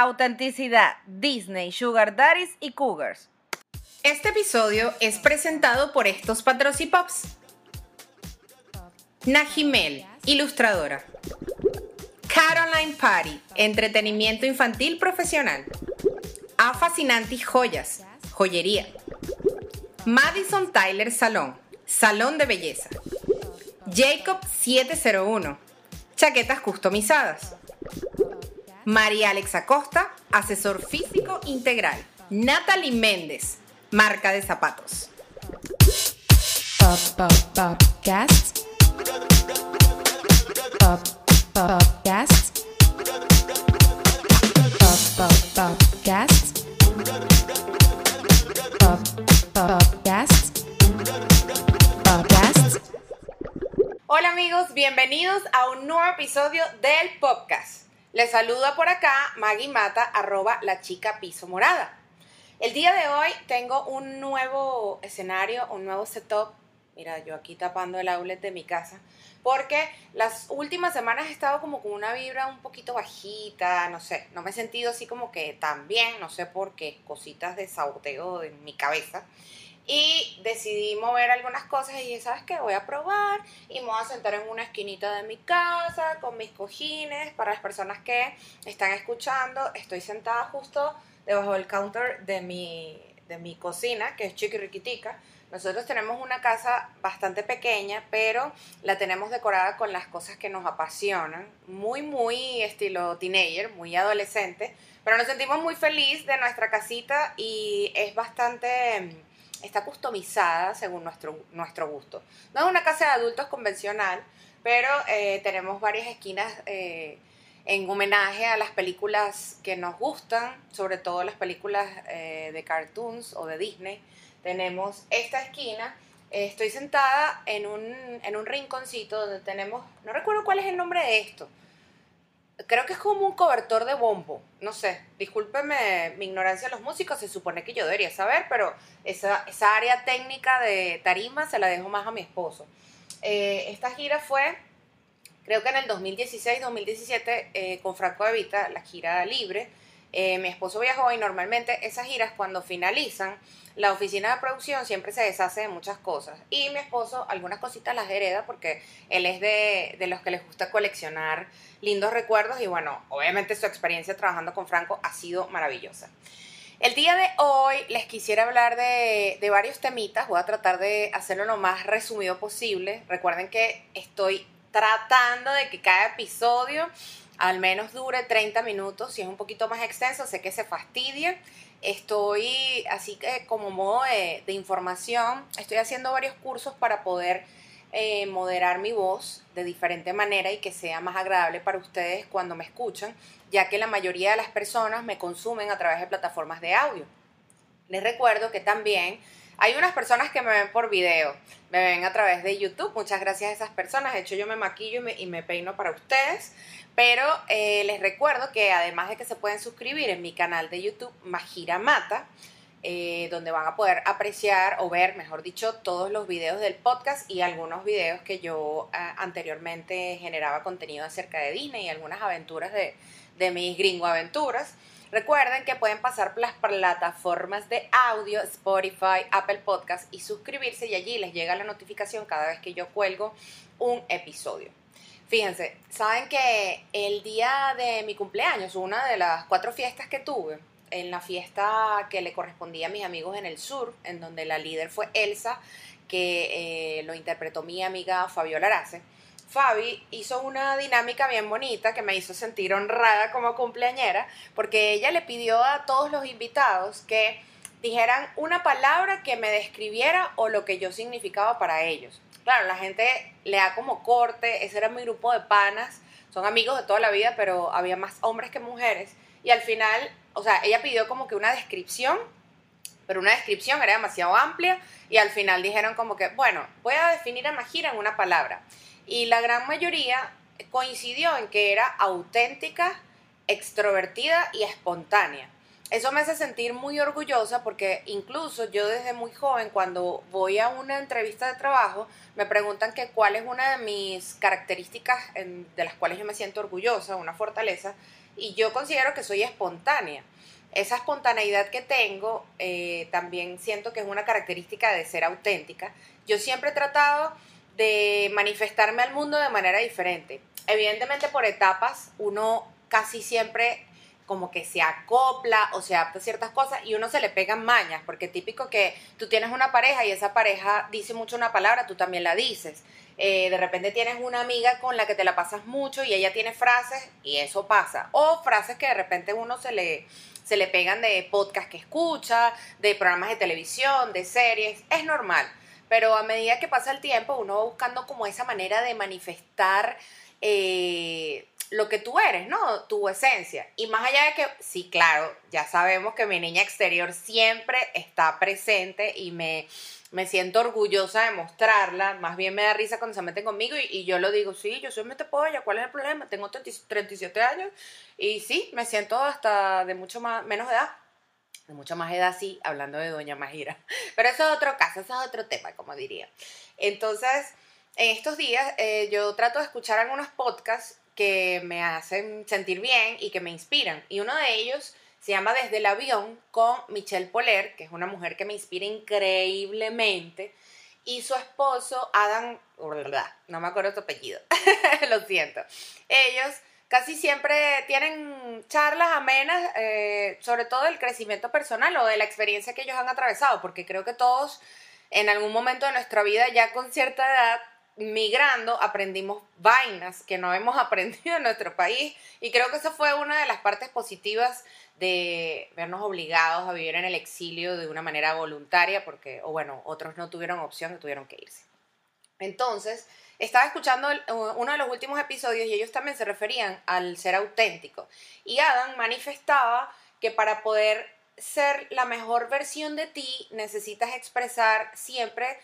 autenticidad, Disney, Sugar Daddies y Cougars. Este episodio es presentado por estos patrocipops. Najimel, ilustradora. Caroline Party, entretenimiento infantil profesional. A Fascinanti Joyas, joyería. Madison Tyler Salón, salón de belleza. Jacob 701, chaquetas customizadas. María Alexa Costa, asesor físico integral. Natalie Méndez, marca de zapatos. Pop, pop, podcast. Pop, podcast. Pop, pop, podcast. Pop, podcast. Podcast. Hola amigos, bienvenidos a un nuevo episodio del podcast. Les saluda por acá Maggie Mata, arroba la chica piso morada. El día de hoy tengo un nuevo escenario, un nuevo setup. Mira, yo aquí tapando el outlet de mi casa. Porque las últimas semanas he estado como con una vibra un poquito bajita, no sé, no me he sentido así como que tan bien, no sé por qué, cositas de sauteo en mi cabeza. Y decidí mover algunas cosas y dije, ¿sabes qué? Voy a probar y me voy a sentar en una esquinita de mi casa con mis cojines. Para las personas que están escuchando, estoy sentada justo debajo del counter de mi, de mi cocina, que es chiquiriquitica. Nosotros tenemos una casa bastante pequeña, pero la tenemos decorada con las cosas que nos apasionan. Muy, muy estilo teenager, muy adolescente. Pero nos sentimos muy feliz de nuestra casita y es bastante está customizada según nuestro, nuestro gusto. No es una casa de adultos convencional, pero eh, tenemos varias esquinas eh, en homenaje a las películas que nos gustan, sobre todo las películas eh, de cartoons o de Disney. Tenemos esta esquina. estoy sentada en un, en un rinconcito donde tenemos, no recuerdo cuál es el nombre de esto, creo que es como un cobertor de bombo. No sé, discúlpeme mi ignorancia de los músicos, se supone que yo debería saber, pero esa, esa área técnica de tarima se la dejo más a mi esposo. Eh, esta gira fue, creo que en el 2016-2017, eh, con Franco Evita, la gira libre. Eh, mi esposo viajó y normalmente esas giras cuando finalizan, la oficina de producción siempre se deshace de muchas cosas. Y mi esposo algunas cositas las hereda porque él es de, de los que les gusta coleccionar lindos recuerdos y bueno, obviamente su experiencia trabajando con Franco ha sido maravillosa. El día de hoy les quisiera hablar de, de, varios temitas, voy a tratar de hacerlo lo más resumido posible. Recuerden que estoy tratando de que cada episodio al menos dure 30 minutos, si es un poquito más extenso, sé que se fastidia. Estoy, así que como modo de, información, estoy haciendo varios cursos para poder eh, moderar mi voz de diferente manera y que sea más agradable para ustedes cuando me escuchan, ya que la mayoría de las personas me consumen a través de plataformas de audio. Les recuerdo que también hay unas personas que me ven por video, me ven a través de YouTube, muchas gracias a esas personas, de hecho yo me maquillo y me, peino para ustedes, pero eh, les recuerdo que además de que se pueden suscribir en mi canal de YouTube Majira Mata, eh, donde van a poder apreciar o ver, mejor dicho, todos los videos del podcast y algunos videos que yo ah, anteriormente generaba contenido acerca de Disney y algunas aventuras de, de mis gringo aventuras. Recuerden que pueden pasar por las plataformas de audio, Spotify, Apple Podcast y suscribirse y allí les llega la notificación cada vez que yo cuelgo un episodio. Fíjense, saben que el día de mi cumpleaños, una de las cuatro fiestas que tuve, en la fiesta que le correspondía a mis amigos en el sur, en donde la líder fue Elsa, que eh, lo interpretó mi amiga Fabiola Arace. Fabi hizo una dinámica bien bonita que me hizo sentir honrada como cumpleañera, porque ella le pidió a todos los invitados que dijeran una palabra que me describiera o lo que yo significaba para ellos. Claro, la gente le da como corte, ese era mi grupo de panas, son amigos de toda la vida, pero había más hombres que mujeres. Y al final o sea, ella pidió como que una descripción, pero una descripción era demasiado amplia y al final dijeron como que, bueno, voy a definir a Majira en una palabra. Y la gran mayoría coincidió en que era auténtica, extrovertida y espontánea. Eso me hace sentir muy orgullosa porque incluso yo desde muy joven cuando voy a una entrevista de trabajo me preguntan que cuál es una de mis características de las cuales yo me siento orgullosa, una fortaleza, y yo considero que soy espontánea. Esa espontaneidad que tengo eh, también siento que es una característica de ser auténtica. Yo siempre he tratado de manifestarme al mundo de manera diferente. Evidentemente por etapas uno casi siempre como que se acopla o se adapta a ciertas cosas y uno se le pegan mañas, porque típico que tú tienes una pareja y esa pareja dice mucho una palabra, tú también la dices. Eh, de repente tienes una amiga con la que te la pasas mucho y ella tiene frases y eso pasa. O frases que de repente uno se le, se le pegan de podcast que escucha, de programas de televisión, de series, es normal. Pero a medida que pasa el tiempo, uno va buscando como esa manera de manifestar eh, lo que tú eres, ¿no? Tu esencia. Y más allá de que, sí, claro, ya sabemos que mi niña exterior siempre está presente y me, me siento orgullosa de mostrarla. Más bien me da risa cuando se meten conmigo y, yo lo digo, sí, yo soy polla, ¿cuál es el problema? Tengo 30 37 años y sí, me siento hasta de mucho más, menos edad. De mucho más edad, sí, hablando de Doña Majira. Pero eso es otro caso, eso es otro tema, como diría. Entonces, en estos días eh, yo trato de escuchar algunos podcasts que me hacen sentir bien y que me inspiran. Y uno de ellos se llama Desde el avión con Michelle Poler, que es una mujer que me inspira increíblemente, y su esposo Adam, no me acuerdo su apellido, lo siento. Ellos casi siempre tienen charlas amenas, eh, sobre todo del crecimiento personal o de la experiencia que ellos han atravesado, porque creo que todos en algún momento de nuestra vida, ya con cierta edad, migrando aprendimos vainas que no hemos aprendido en nuestro país y creo que eso fue una de las partes positivas de vernos obligados a vivir en el exilio de una manera voluntaria porque, o bueno, otros no tuvieron opción tuvieron que irse. Entonces, estaba escuchando uno de los últimos episodios y ellos también se referían al ser auténtico. Y Adam manifestaba que para poder ser la mejor versión de ti necesitas expresar siempre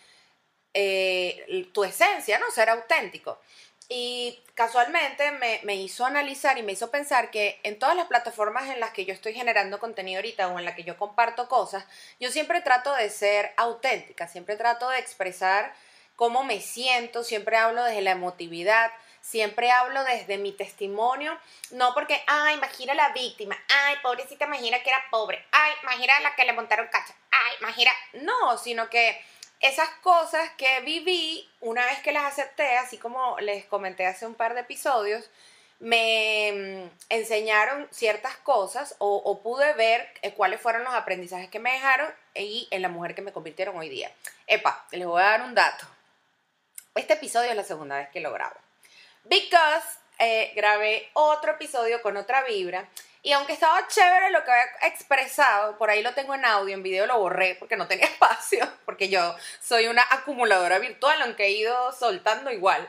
eh, tu esencia, ¿no? Ser auténtico. Y casualmente me, me, hizo analizar y me hizo pensar que en todas las plataformas en las que yo estoy generando contenido ahorita o en las que yo comparto cosas, yo siempre trato de ser auténtica, siempre trato de expresar cómo me siento, siempre hablo desde la emotividad, siempre hablo desde mi testimonio, no porque, ay, imagina la víctima, ay, pobrecita, imagina que era pobre, ay, imagina la que le montaron cacha, ay, imagina, no, sino que esas cosas que viví, una vez que las acepté, así como les comenté hace un par de episodios, me mm, enseñaron ciertas cosas o, pude ver eh, cuáles fueron los aprendizajes que me dejaron y en la mujer que me convirtieron hoy día. Epa, les voy a dar un dato. Este episodio es la segunda vez que lo grabo. Because eh, grabé otro episodio con otra vibra y aunque estaba chévere lo que había expresado, por ahí lo tengo en audio, en video lo borré porque no tenía espacio, porque yo soy una acumuladora virtual, aunque he ido soltando igual.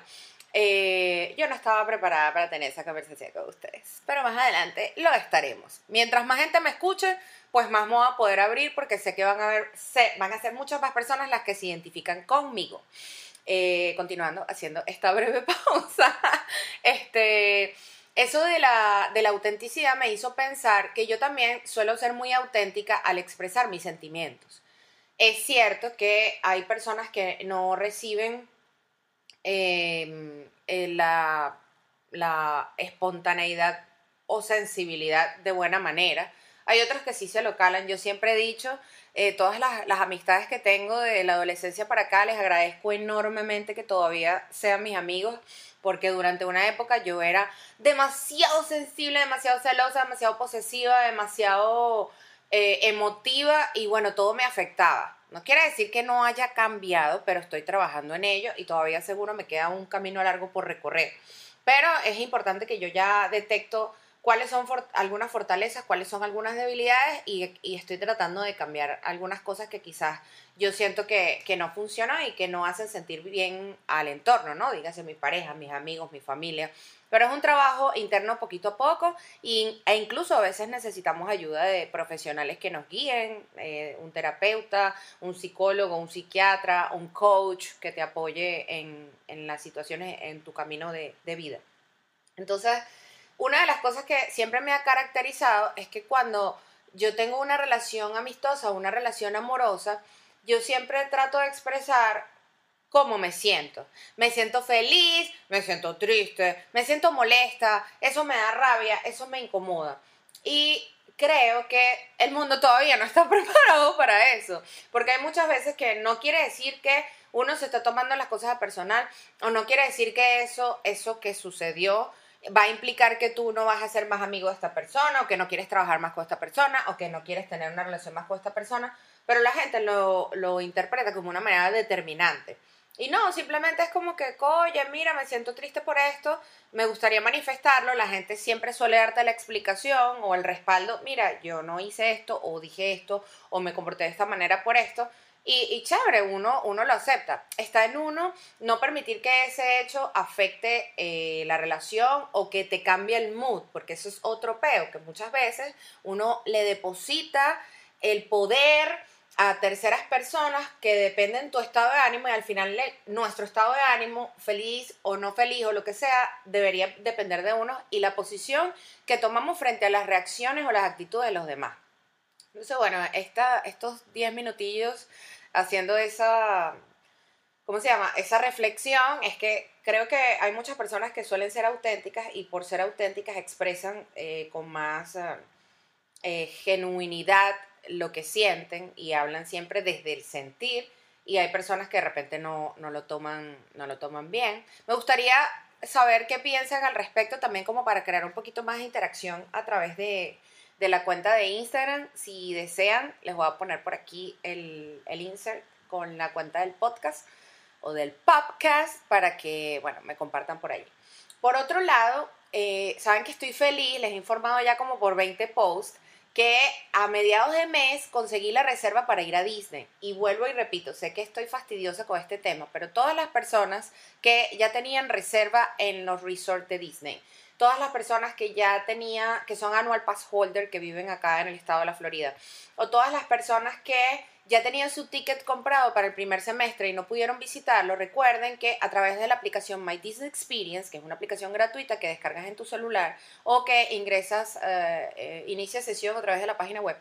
Eh, yo no estaba preparada para tener esa conversación con ustedes, pero más adelante lo estaremos. Mientras más gente me escuche, pues más me voy a poder abrir porque sé que van a, ver, van a ser muchas más personas las que se identifican conmigo. Eh, continuando haciendo esta breve pausa, este eso de la, de la autenticidad me hizo pensar que yo también suelo ser muy auténtica al expresar mis sentimientos. Es cierto que hay personas que no reciben em, eh, la, la, espontaneidad o sensibilidad de buena manera. Hay otros que sí se lo calan. Yo siempre he dicho, eh, todas las, amistades que tengo de la adolescencia para acá, les agradezco enormemente que todavía sean mis amigos porque durante una época yo era demasiado sensible, demasiado celosa, demasiado posesiva, demasiado eh, emotiva y bueno, todo me afectaba. No quiere decir que no haya cambiado, pero estoy trabajando en ello y todavía seguro me queda un camino largo por recorrer. Pero es importante que yo ya detecto cuáles son algunas fortalezas, cuáles son algunas debilidades y, estoy tratando de cambiar algunas cosas que quizás yo siento que, no funcionan y que no hacen sentir bien al entorno, ¿no? Dígase mi pareja, mis amigos, mi familia. Pero es un trabajo interno poquito a poco y, e incluso a veces necesitamos ayuda de profesionales que nos guíen, eh, un terapeuta, un psicólogo, un psiquiatra, un coach que te apoye en, las situaciones, en tu camino de, de vida. Entonces, una de las cosas que siempre me ha caracterizado es que cuando yo tengo una relación amistosa, una relación amorosa, yo siempre trato de expresar cómo me siento. Me siento feliz, me siento triste, me siento molesta, eso me da rabia, eso me incomoda. Y creo que el mundo todavía no está preparado para eso, porque hay muchas veces que no quiere decir que uno se está tomando las cosas a personal o no quiere decir que eso, eso que sucedió va a implicar que tú no vas a ser más amigo de esta persona o que no quieres trabajar más con esta persona o que no quieres tener una relación más con esta persona, pero la gente lo, lo interpreta como una manera determinante. Y no, simplemente es como que, oye, mira, me siento triste por esto, me gustaría manifestarlo, la gente siempre suele darte la explicación o el respaldo, mira, yo no hice esto o dije esto o me comporté de esta manera por esto. Y, y chévere, uno, uno lo acepta. Está en uno no permitir que ese hecho afecte eh, la relación o que te cambie el mood, porque eso es otro peo, que muchas veces uno le deposita el poder a terceras personas que dependen tu estado de ánimo y al final nuestro estado de ánimo, feliz o no feliz o lo que sea, debería depender de uno y la posición que tomamos frente a las reacciones o las actitudes de los demás. Entonces, bueno, estos 10 minutillos haciendo esa, ¿cómo se llama? Esa reflexión es que creo que hay muchas personas que suelen ser auténticas y por ser auténticas expresan eh, con más eh, eh, genuinidad lo que sienten y hablan siempre desde el sentir y hay personas que de repente no, no, lo, toman, no lo toman bien. Me gustaría saber qué piensan al respecto también como para crear un poquito más de interacción a través de, de la cuenta de Instagram. Si desean, les voy a poner por aquí el, el insert con la cuenta del podcast o del podcast para que, bueno, me compartan por ahí. Por otro lado, eh, saben que estoy feliz, les he informado ya como por 20 posts que a mediados de mes conseguí la reserva para ir a Disney. Y vuelvo y repito, sé que estoy fastidiosa con este tema, pero todas las personas que ya tenían reserva en los resorts de Disney, todas las personas que ya tenía, que son annual pass holder, que viven acá en el estado de la Florida, o todas las personas que ya tenían su ticket comprado para el primer semestre y no pudieron visitarlo, recuerden que a través de la aplicación My Disney Experience, que es una aplicación gratuita que descargas en tu celular o que ingresas, eh, eh, inicia sesión a través de la página web.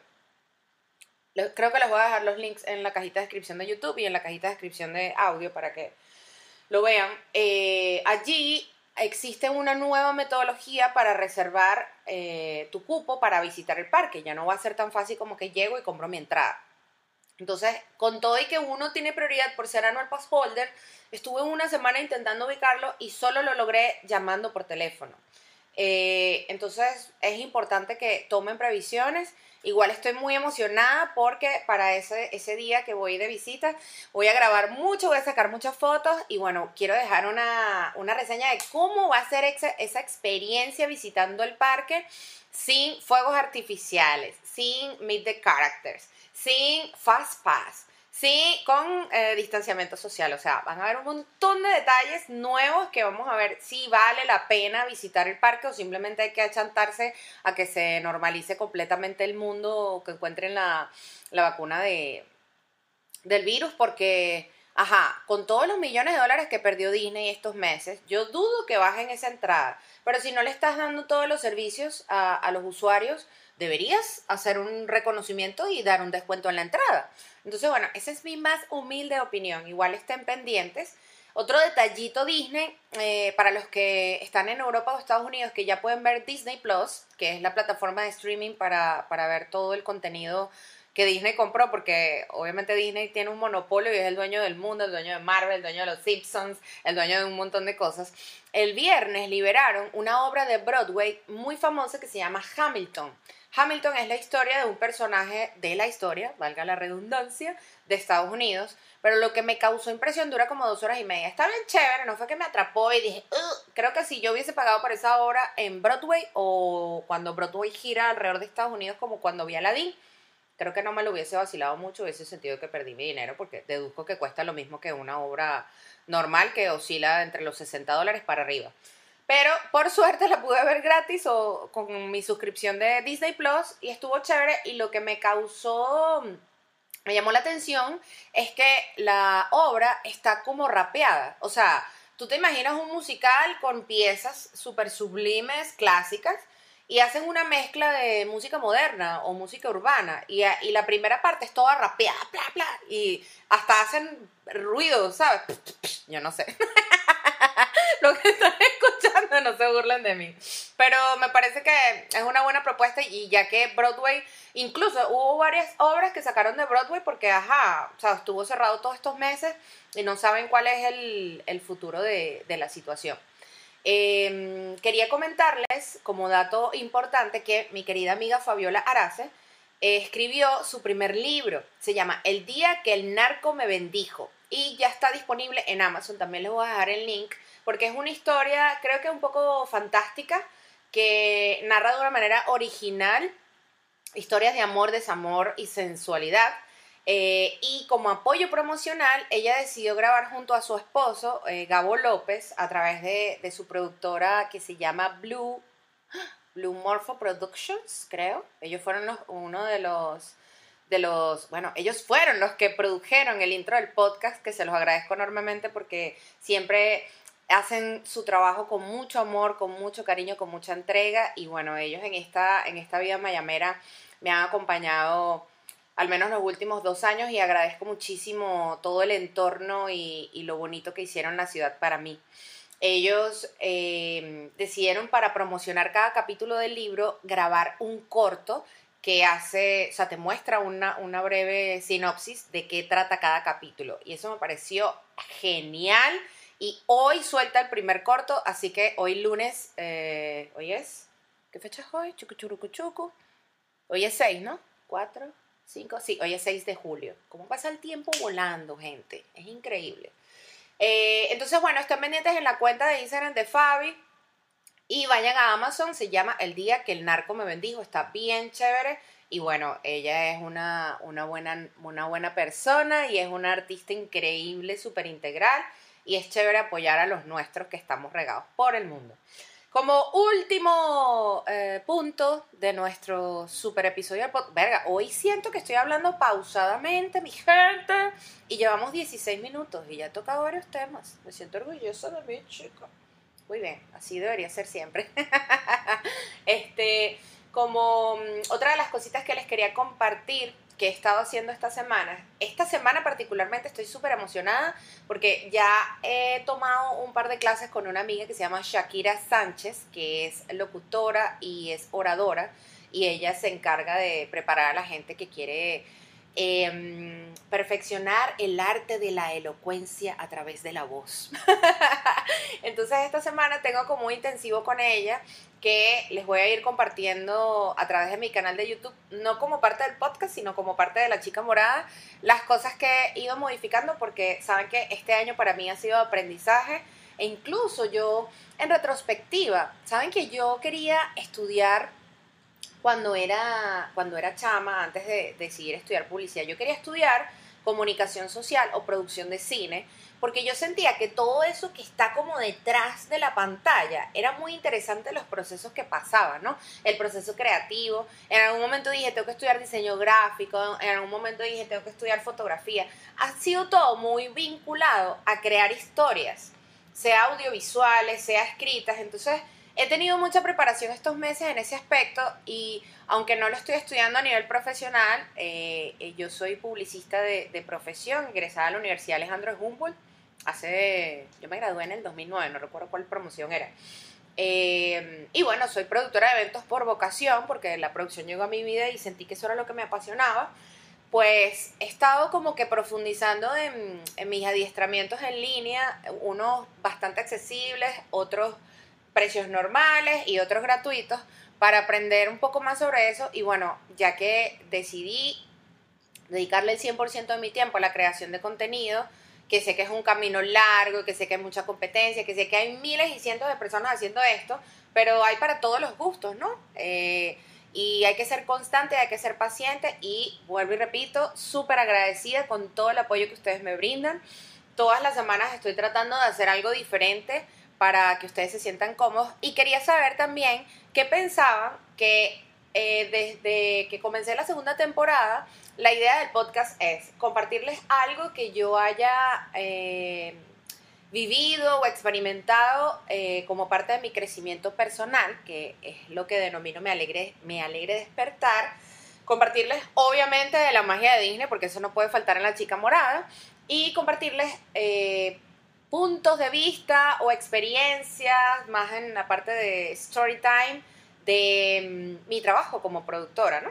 Creo que les voy a dejar los links en la cajita de descripción de YouTube y en la cajita de descripción de audio para que lo vean. Eh, allí existe una nueva metodología para reservar tu cupo para visitar el parque. Ya no va a ser tan fácil como que llego y compro mi entrada. Entonces, con todo y que uno tiene prioridad por ser annual pass holder, estuve una semana intentando ubicarlo y solo lo logré llamando por teléfono. Eh, entonces, es importante que tomen previsiones. Igual estoy muy emocionada porque para ese, ese día que voy de visita voy a grabar mucho, voy a sacar muchas fotos y bueno, quiero dejar una, una reseña de cómo va a ser esa, esa experiencia visitando el parque sin fuegos artificiales, sin meet the characters sin fast pass, sí, con eh, distanciamiento social. O sea, van a haber un montón de detalles nuevos que vamos a ver si vale la pena visitar el parque o simplemente hay que achantarse a que se normalice completamente el mundo o que encuentren la, la vacuna de, del virus porque... Ajá, con todos los millones de dólares que perdió Disney estos meses, yo dudo que bajen esa entrada. Pero si no le estás dando todos los servicios a, a los usuarios, deberías hacer un reconocimiento y dar un descuento en la entrada. Entonces, bueno, esa es mi más humilde opinión. Igual estén pendientes. Otro detallito Disney, eh, para los que están en Europa o Estados Unidos, que ya pueden ver Disney Plus, que es la plataforma de streaming para, para ver todo el contenido que Disney compró, porque obviamente Disney tiene un monopolio y es el dueño del mundo, el dueño de Marvel, el dueño de los Simpsons, el dueño de un montón de cosas. El viernes liberaron una obra de Broadway muy famosa que se llama Hamilton. Hamilton es la historia de un personaje de la historia, valga la redundancia, de Estados Unidos, pero lo que me causó impresión dura como dos horas y media. Está bien chévere, no fue que me atrapó y dije, creo que si yo hubiese pagado por esa obra en Broadway o cuando Broadway gira alrededor de Estados Unidos como cuando vi a Aladdin, creo que no me lo hubiese vacilado mucho, hubiese sentido que perdí mi dinero porque deduzco que cuesta lo mismo que una obra normal que oscila entre los 60 dólares para arriba. Pero por suerte la pude ver gratis o con mi suscripción de Disney Plus y estuvo chévere y lo que me causó, me llamó la atención es que la obra está como rapeada. O sea, tú te imaginas un musical con piezas súper sublimes, clásicas, y hacen una mezcla de música moderna o música urbana. Y, y la primera parte es toda rapeada, bla, bla, y hasta hacen ruidos, ¿sabes? Yo no sé. Lo que están escuchando no se burlen de mí. Pero me parece que es una buena propuesta y ya que Broadway, incluso hubo varias obras que sacaron de Broadway porque, ajá, o sea, estuvo cerrado todos estos meses y no saben cuál es el, el futuro de, de la situación. Eh, quería comentarles como dato importante que mi querida amiga Fabiola Arace eh, escribió su primer libro. Se llama El día que el narco me bendijo. Y ya está disponible en Amazon. También les voy a dejar el link. Porque es una historia, creo que un poco fantástica, que narra de una manera original historias de amor, desamor y sensualidad. Eh, y como apoyo promocional, ella decidió grabar junto a su esposo, eh, Gabo López, a través de, de su productora que se llama Blue, Blue Morpho Productions, creo. Ellos fueron uno de los, de los, bueno, ellos fueron los que produjeron el intro del podcast, que se los agradezco enormemente porque siempre hacen su trabajo con mucho amor, con mucho cariño, con mucha entrega. Y bueno, ellos en esta, en esta vida mayamera me han acompañado al menos los últimos dos años y agradezco muchísimo todo el entorno y, lo bonito que hicieron la ciudad para mí. Ellos eh, decidieron para promocionar cada capítulo del libro grabar un corto que hace, o sea, te muestra una, una breve sinopsis de qué trata cada capítulo. Y eso me pareció genial. Y hoy suelta el primer corto, así que hoy lunes, eh, hoy es, ¿qué fecha es hoy? Chucuchurucuchucu. Hoy es 6, ¿no? 4, 5, sí, hoy es 6 de julio. ¿Cómo pasa el tiempo volando, gente? Es increíble. Eh, entonces, bueno, estén pendientes en la cuenta de Instagram de Fabi y vayan a Amazon, se llama El día que el narco me bendijo, está bien chévere. Y bueno, ella es una, una, buena, una buena persona y es una artista increíble, súper integral. Y es chévere apoyar a los nuestros que estamos regados por el mundo. Como último eh, punto de nuestro super episodio del podcast, verga, hoy siento que estoy hablando pausadamente, mi gente, y llevamos 16 minutos y ya tocado varios temas. Me siento orgullosa de mí, chica. Muy bien, así debería ser siempre. este, como mm, otra de las cositas que les quería compartir que he estado haciendo esta semana. Esta semana particularmente estoy súper emocionada porque ya he tomado un par de clases con una amiga que se llama Shakira Sánchez, que es locutora y es oradora, y ella se encarga de preparar a la gente que quiere eh, perfeccionar el arte de la elocuencia a través de la voz. Entonces esta semana tengo como un intensivo con ella que les voy a ir compartiendo a través de mi canal de YouTube, no como parte del podcast, sino como parte de la chica morada, las cosas que he ido modificando porque saben que este año para mí ha sido aprendizaje e incluso yo en retrospectiva, saben que yo quería estudiar cuando era, cuando era chama, antes de decidir estudiar publicidad, yo quería estudiar comunicación social o producción de cine, porque yo sentía que todo eso que está como detrás de la pantalla era muy interesante los procesos que pasaban, ¿no? El proceso creativo. En algún momento dije, tengo que estudiar diseño gráfico, en algún momento dije, tengo que estudiar fotografía. Ha sido todo muy vinculado a crear historias, sea audiovisuales, sea escritas, entonces he tenido mucha preparación estos meses en ese aspecto y aunque no lo estoy estudiando a nivel profesional, eh, eh, yo soy publicista de, de, profesión, ingresada a la Universidad Alejandro Humboldt. Hace, yo me gradué en el 2009, no recuerdo cuál promoción era. Eh, y bueno, soy productora de eventos por vocación, porque la producción llegó a mi vida y sentí que eso era lo que me apasionaba. Pues he estado como que profundizando en, en mis adiestramientos en línea, unos bastante accesibles, otros precios normales y otros gratuitos para aprender un poco más sobre eso y bueno, ya que decidí dedicarle el 100% de mi tiempo a la creación de contenido, que sé que es un camino largo, que sé que hay mucha competencia, que sé que hay miles y cientos de personas haciendo esto, pero hay para todos los gustos, ¿no? Eh, y hay que ser constante, hay que ser paciente y vuelvo y repito, súper agradecida con todo el apoyo que ustedes me brindan. Todas las semanas estoy tratando de hacer algo diferente para que ustedes se sientan cómodos. Y quería saber también qué pensaban que eh, desde que comencé la segunda temporada, la idea del podcast es compartirles algo que yo haya eh, vivido o experimentado eh, como parte de mi crecimiento personal, que es lo que denomino me alegre, me alegre despertar. Compartirles, obviamente, de la magia de Disney, porque eso no puede faltar en la chica morada. Y compartirles puntos de vista o experiencias, más en la parte de story time, de mm, mi trabajo como productora, ¿no?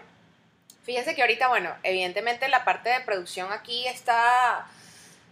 Fíjense que ahorita, bueno, evidentemente la parte de producción aquí está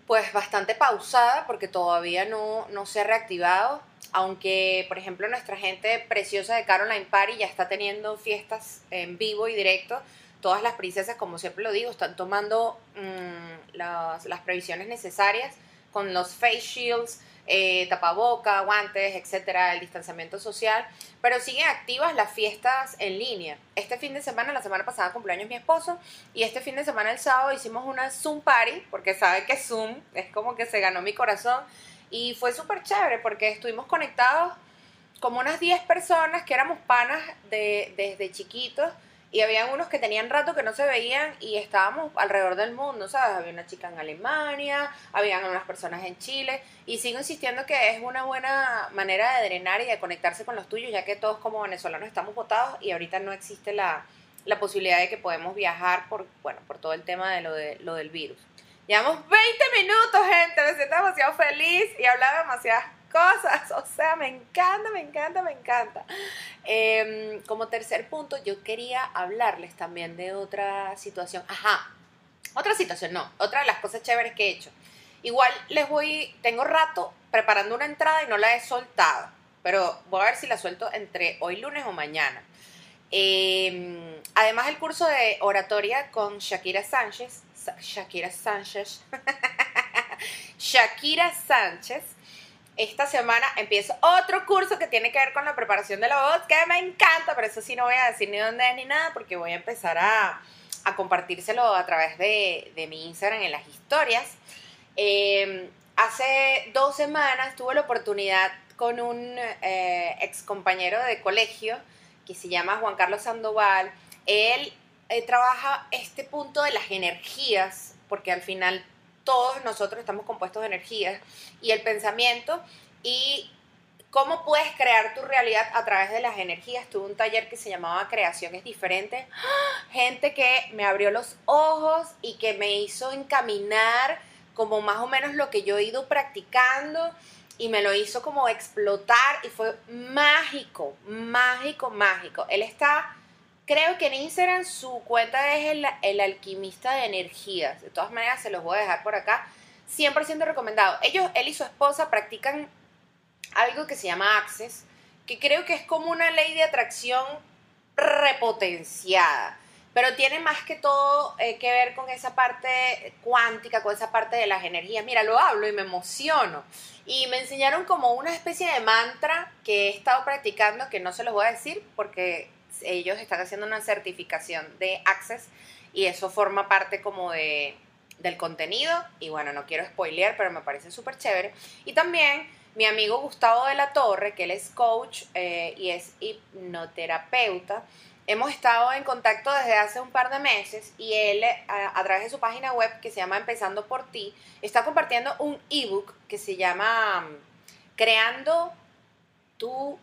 pues bastante pausada porque todavía no, no se ha reactivado, aunque por ejemplo nuestra gente preciosa de Caroline Party ya está teniendo fiestas en vivo y directo, todas las princesas, como siempre lo digo, están tomando mm, las, las previsiones necesarias con los face shields, eh, tapaboca, guantes, etcétera, el distanciamiento social, pero siguen activas las fiestas en línea. Este fin de semana, la semana pasada cumpleaños mi esposo y este fin de semana el sábado hicimos una Zoom party, porque sabe que Zoom es como que se ganó mi corazón y fue súper chévere porque estuvimos conectados como unas 10 personas que éramos panas de, desde chiquitos y había unos que tenían rato que no se veían y estábamos alrededor del mundo, ¿sabes? Había una chica en Alemania, habían unas personas en Chile y sigo insistiendo que es una buena manera de drenar y de conectarse con los tuyos, ya que todos como venezolanos estamos votados y ahorita no existe la, la posibilidad de que podemos viajar por, bueno, por todo el tema de lo, de lo del virus. Llevamos 20 minutos, gente, me siento demasiado feliz y hablaba demasiadas cosas. O sea, me encanta, me encanta, me encanta. Em, como tercer punto, yo quería hablarles también de otra situación. Ajá, otra situación, no, otra de las cosas chéveres que he hecho. Igual les voy, tengo rato preparando una entrada y no la he soltado, pero voy a ver si la suelto entre hoy lunes o mañana. Em, además, el curso de oratoria con Shakira Sánchez, Shakira Sánchez, Shakira Sánchez, esta semana empiezo otro curso que tiene que ver con la preparación de la voz, que me encanta, pero eso sí no voy a decir ni dónde es ni nada, porque voy a empezar a, a compartírselo a través de, mi Instagram en las historias. Eh, hace dos semanas tuve la oportunidad con un eh, ex compañero de colegio que se llama Juan Carlos Sandoval. Él eh, trabaja este punto de las energías, porque al final todos nosotros estamos compuestos de energías y el pensamiento y cómo puedes crear tu realidad a través de las energías. Tuve un taller que se llamaba Creación es diferente. Gente que me abrió los ojos y que me hizo encaminar como más o menos lo que yo he ido practicando y me lo hizo como explotar y fue mágico, mágico, mágico. Él está Creo que en Instagram su cuenta es el, alquimista de energías. De todas maneras, se los voy a dejar por acá. 100% recomendado. Ellos, él y su esposa practican algo que se llama Access, que creo que es como una ley de atracción repotenciada. Pero tiene más que todo eh, que ver con esa parte cuántica, con esa parte de las energías. Mira, lo hablo y me emociono. Y me enseñaron como una especie de mantra que he estado practicando, que no se los voy a decir porque ellos están haciendo una certificación de Access y eso forma parte como de, del contenido. Y bueno, no quiero spoilear, pero me parece súper chévere. Y también mi amigo Gustavo de la Torre, que él es coach eh, y es hipnoterapeuta. Hemos estado en contacto desde hace un par de meses y él a, a través de su página web que se llama Empezando por ti, está compartiendo un ebook que se llama mm, Creando tu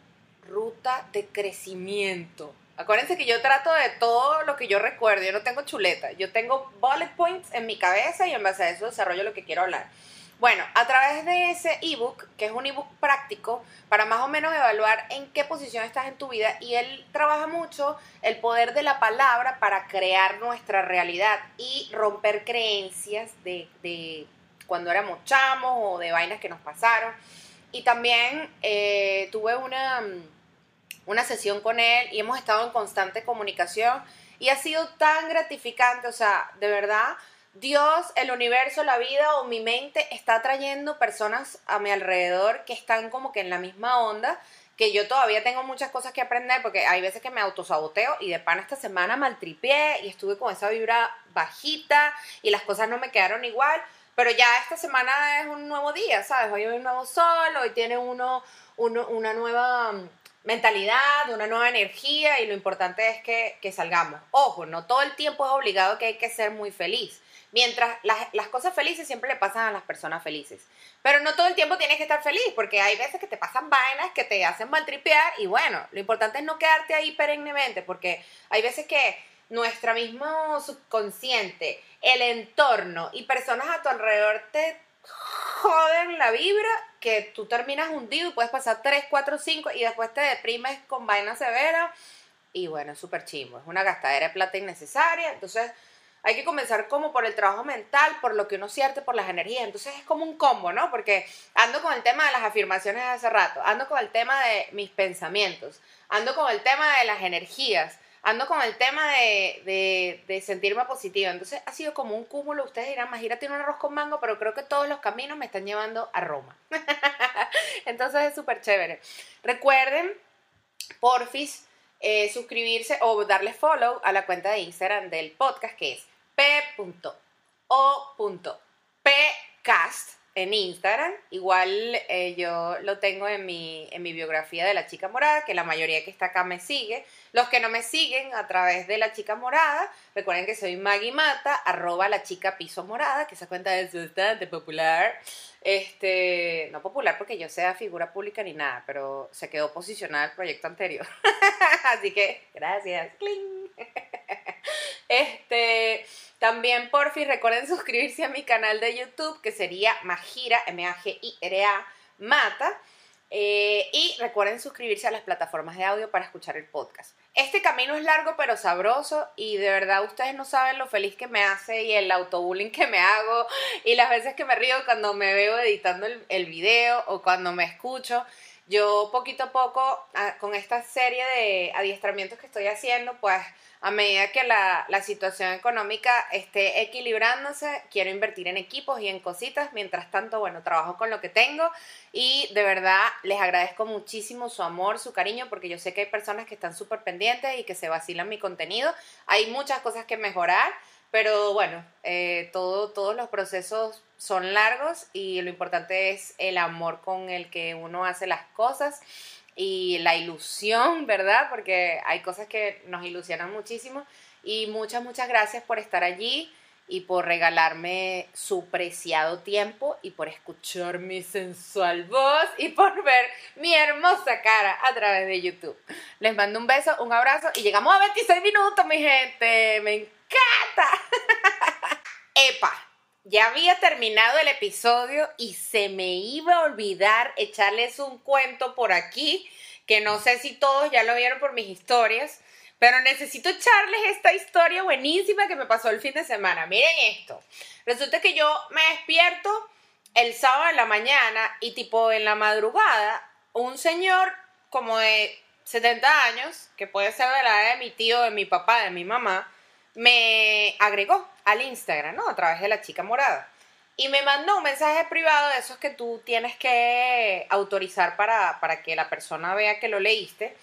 ruta de crecimiento. Acuérdense que yo trato de todo lo que yo recuerdo, yo no tengo chuleta, yo tengo bullet points en mi cabeza y en base a eso desarrollo lo que quiero hablar. Bueno, a través de ese ebook, que es un ebook práctico, para más o menos evaluar en qué posición estás en tu vida, y él trabaja mucho el poder de la palabra para crear nuestra realidad y romper creencias de, de cuando éramos chamos o de vainas que nos pasaron. Y también eh, tuve una una sesión con él y hemos estado en constante comunicación y ha sido tan gratificante, o sea, de verdad, Dios, el universo, la vida o mi mente está trayendo personas a mi alrededor que están como que en la misma onda, que yo todavía tengo muchas cosas que aprender porque hay veces que me autosaboteo y de pan esta semana maltripié y estuve con esa vibra bajita y las cosas no me quedaron igual, pero ya esta semana es un nuevo día, ¿sabes? Hoy hay un nuevo sol, hoy tiene uno, uno una nueva mentalidad, una nueva energía y lo importante es que, que salgamos. Ojo, no todo el tiempo es obligado que hay que ser muy feliz. Mientras las, las cosas felices siempre le pasan a las personas felices. Pero no todo el tiempo tienes que estar feliz, porque hay veces que te pasan vainas que te hacen maltripear y bueno, lo importante es no quedarte ahí perennemente, porque hay veces que nuestra mismo subconsciente, el entorno y personas a tu alrededor te joden la vibra que tú terminas hundido y puedes pasar 3, 4, 5 y después te deprimes con vaina severa y bueno, es súper chimbo, es una gastadera de plata innecesaria, entonces hay que comenzar como por el trabajo mental, por lo que uno siente, por las energías. Entonces es como un combo, ¿no? Porque ando con el tema de las afirmaciones de hace rato, ando con el tema de mis pensamientos, ando con el tema de las energías, ando con el tema de, de, sentirme positiva. Entonces ha sido como un cúmulo. Ustedes dirán, Majira tiene un arroz con mango, pero creo que todos los caminos me están llevando a Roma. Entonces es súper chévere. Recuerden, porfis, eh, suscribirse o darle follow a la cuenta de Instagram del podcast que es p.o.pcast en Instagram. Igual eh, yo lo tengo en mi, en mi biografía de la chica morada, que la mayoría que está acá me sigue. Los que no me siguen a través de la chica morada, recuerden que soy Maggie Mata, arroba la chica piso morada, que esa cuenta es bastante popular. Este, no popular porque yo sea figura pública ni nada, pero se quedó posicionada el proyecto anterior. Así que, gracias. ¡Cling! Este, también, por fin, recuerden suscribirse a mi canal de YouTube, que sería Magira, M-A-G-I-R-A, Mata. Eh, y recuerden suscribirse a las plataformas de audio para escuchar el podcast. Este camino es largo pero sabroso y de verdad ustedes no saben lo feliz que me hace y el autobullying que me hago y las veces que me río cuando me veo editando el video o cuando me escucho. Yo poquito a poco, con esta serie de adiestramientos que estoy haciendo, pues a medida que la, la situación económica esté equilibrándose, quiero invertir en equipos y en cositas. Mientras tanto, bueno, trabajo con lo que tengo y de verdad les agradezco muchísimo su amor, su cariño, porque yo sé que hay personas que están súper pendientes y que se vacilan mi contenido. Hay muchas cosas que mejorar, pero bueno, eh, todo, todos los procesos son largos y lo importante es el amor con el que uno hace las cosas y la ilusión, ¿verdad? Porque hay cosas que nos ilusionan muchísimo. Y muchas, muchas gracias por estar allí y por regalarme su preciado tiempo y por escuchar mi sensual voz y por ver mi hermosa cara a través de YouTube. Les mando un beso, un abrazo y llegamos a 26 minutos, mi gente. Me encanta. Epa, ya había terminado el episodio y se me iba a olvidar echarles un cuento por aquí, que no sé si todos ya lo vieron por mis historias, pero necesito echarles esta historia buenísima que me pasó el fin de semana. Miren esto. Resulta que yo me despierto el sábado en la mañana y tipo en la madrugada, un señor como de 70 años, que puede ser de la edad de mi tío, de mi papá, de mi mamá, me agregó al Instagram, ¿no? A través de la chica morada. Y me mandó un mensaje privado de esos que tú tienes que autorizar para, para que la persona vea que lo leíste,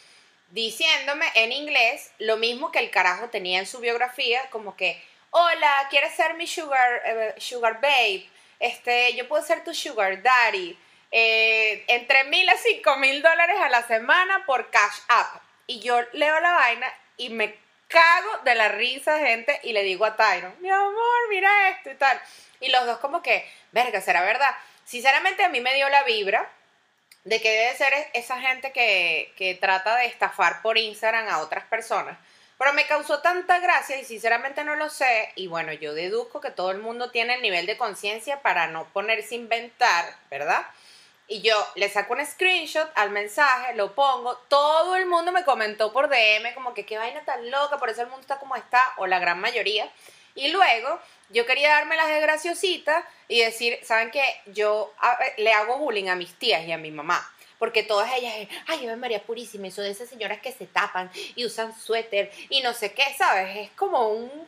diciéndome en inglés lo mismo que el carajo tenía en su biografía, como que, hola, ¿quieres ser mi sugar, eh, sugar babe? Este, yo puedo ser tu sugar daddy. Eh, entre mil a cinco mil dólares a la semana por cash app. Y yo leo la vaina y me cago de la risa, gente, y le digo a Tyron, mi amor, mira esto y tal. Y los dos como que, verga, será verdad. Sinceramente a mí me dio la vibra de que debe ser es- esa gente que, que trata de estafar por Instagram a otras personas. Pero me causó tanta gracia y sinceramente no lo sé. Y bueno, yo deduzco que todo el mundo tiene el nivel de conciencia para no ponerse a inventar, ¿verdad? Y yo le saco un screenshot al mensaje, lo pongo, todo el mundo me comentó por DM como que qué vaina tan loca, por eso el mundo está como está, o la gran mayoría. Y luego yo quería darme las de graciosita y decir, ¿saben qué? Yo le hago bullying a mis tías y a mi mamá. Porque todas ellas, ay, Ave María Purísima, y son de esas señoras que se tapan y usan suéter y no sé qué, ¿sabes? Es como un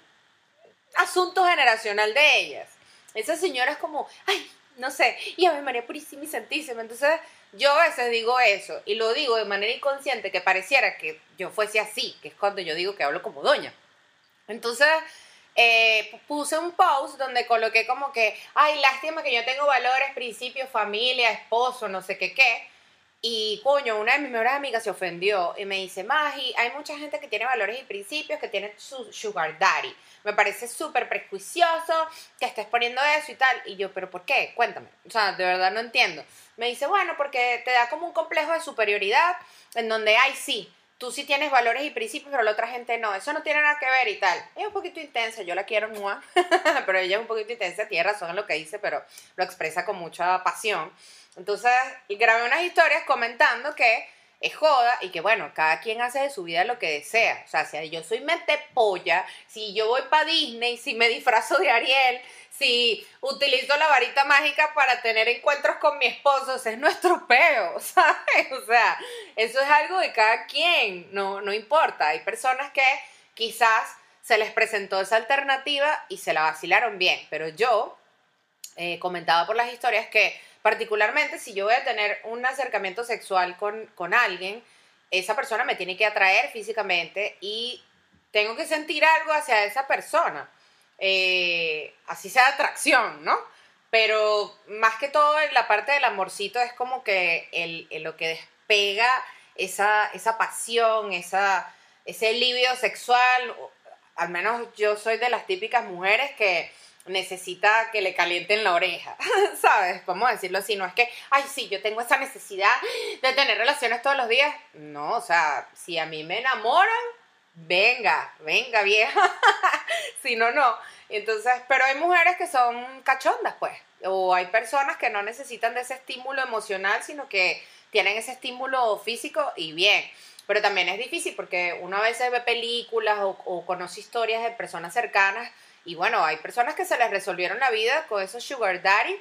asunto generacional de ellas. Esas señoras como, ay, no sé, y Ave María Purísima y Santísima. Entonces, yo a veces digo eso, y lo digo de manera inconsciente, que pareciera que yo fuese así, que es cuando yo digo que hablo como doña. Entonces, eh, pu- puse un post donde coloqué como que, ay, lástima que yo tengo valores, principios, familia, esposo, no sé qué qué. Y coño, una de mis mejores amigas se ofendió y me dice, Magi, hay mucha gente que tiene valores y principios, que tiene su sugar daddy. Me parece súper prejuicioso que estés poniendo eso y tal. Y yo, pero ¿por qué? Cuéntame. O sea, de verdad no entiendo. Me dice, bueno, porque te da como un complejo de superioridad en donde, ay, sí, tú sí tienes valores y principios, pero la otra gente no. Eso no tiene nada que ver y tal. Ella es un poquito intensa, yo la quiero, mua. pero ella es un poquito intensa, tiene razón en lo que dice, pero lo expresa con mucha pasión. Entonces, grabé unas historias comentando que es joda y que bueno, cada quien hace de su vida lo que desea. O sea, si yo soy mente polla, si yo voy para Disney, si me disfrazo de Ariel, si utilizo la varita mágica para tener encuentros con mi esposo, ese es nuestro peo, ¿sabes? O sea, eso es algo de cada quien, no, no importa. Hay personas que quizás se les presentó esa alternativa y se la vacilaron bien, pero yo eh, comentaba por las historias que particularmente si yo voy a tener un acercamiento sexual con, con alguien, esa persona me tiene que atraer físicamente y tengo que sentir algo hacia esa persona. Eh, así sea atracción, ¿no? Pero más que todo en la parte del amorcito es como que el, lo que despega esa, esa pasión, esa, ese libido sexual, al menos yo soy de las típicas mujeres que necesita que le calienten la oreja, ¿sabes? Vamos a decirlo así, no es que, ay, sí, yo tengo esa necesidad de tener relaciones todos los días. No, o sea, si a mí me enamoran, venga, venga vieja, si no, no. Entonces, pero hay mujeres que son cachondas, pues, o hay personas que no necesitan de ese estímulo emocional, sino que tienen ese estímulo físico y bien. Pero también es difícil porque uno a veces ve películas o, o conoce historias de personas cercanas y bueno, hay personas que se les resolvieron la vida con esos sugar daddy.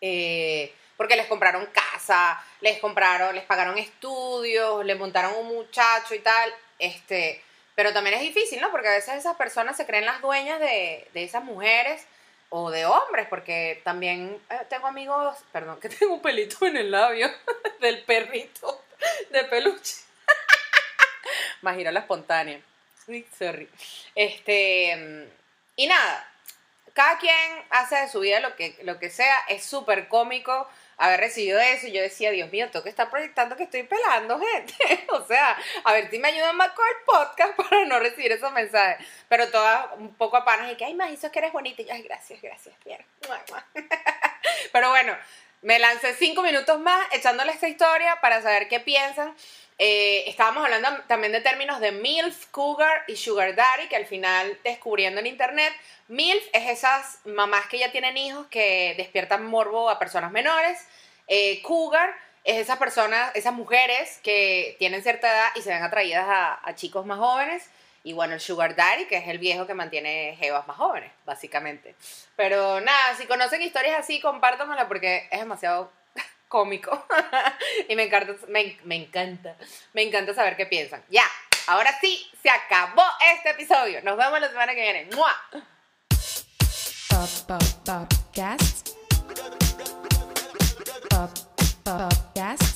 Eh, porque les compraron casa, les compraron, les pagaron estudios, le montaron un muchacho y tal, este, pero también es difícil, ¿no? Porque a veces esas personas se creen las dueñas de, de esas mujeres o de hombres, porque también eh, tengo amigos, perdón, que tengo un pelito en el labio del perrito de peluche. Más la espontánea. Sorry. Este, y nada, cada quien hace de su vida lo que, lo que sea, es súper cómico haber recibido eso y yo decía, Dios mío, tengo que estar proyectando que estoy pelando gente. o sea, a ver si me ayudan más con el podcast para no recibir esos mensajes. Pero todas un poco a panas y que, ay, más, eso que eres bonita. Y yo, ay, gracias, gracias, bien. Pero bueno, me lancé cinco minutos más echándole esta historia para saber qué piensan. Eh, estábamos hablando también de términos de MILF, Cougar y Sugar Daddy, que al final descubriendo en internet, MILF es esas mamás que ya tienen hijos que despiertan morbo a personas menores. Eh, cougar es esas personas, esas mujeres que tienen cierta edad y se ven atraídas a, chicos más jóvenes. Y bueno, el Sugar Daddy, que es el viejo que mantiene jevas más jóvenes, básicamente. Pero nada, si conocen historias así, compártamela porque es demasiado cómico. y me encanta, me, encanta, me encanta saber qué piensan. Ya, ahora sí, se acabó este episodio. Nos vemos la semana que viene. ¡Mua! Pop.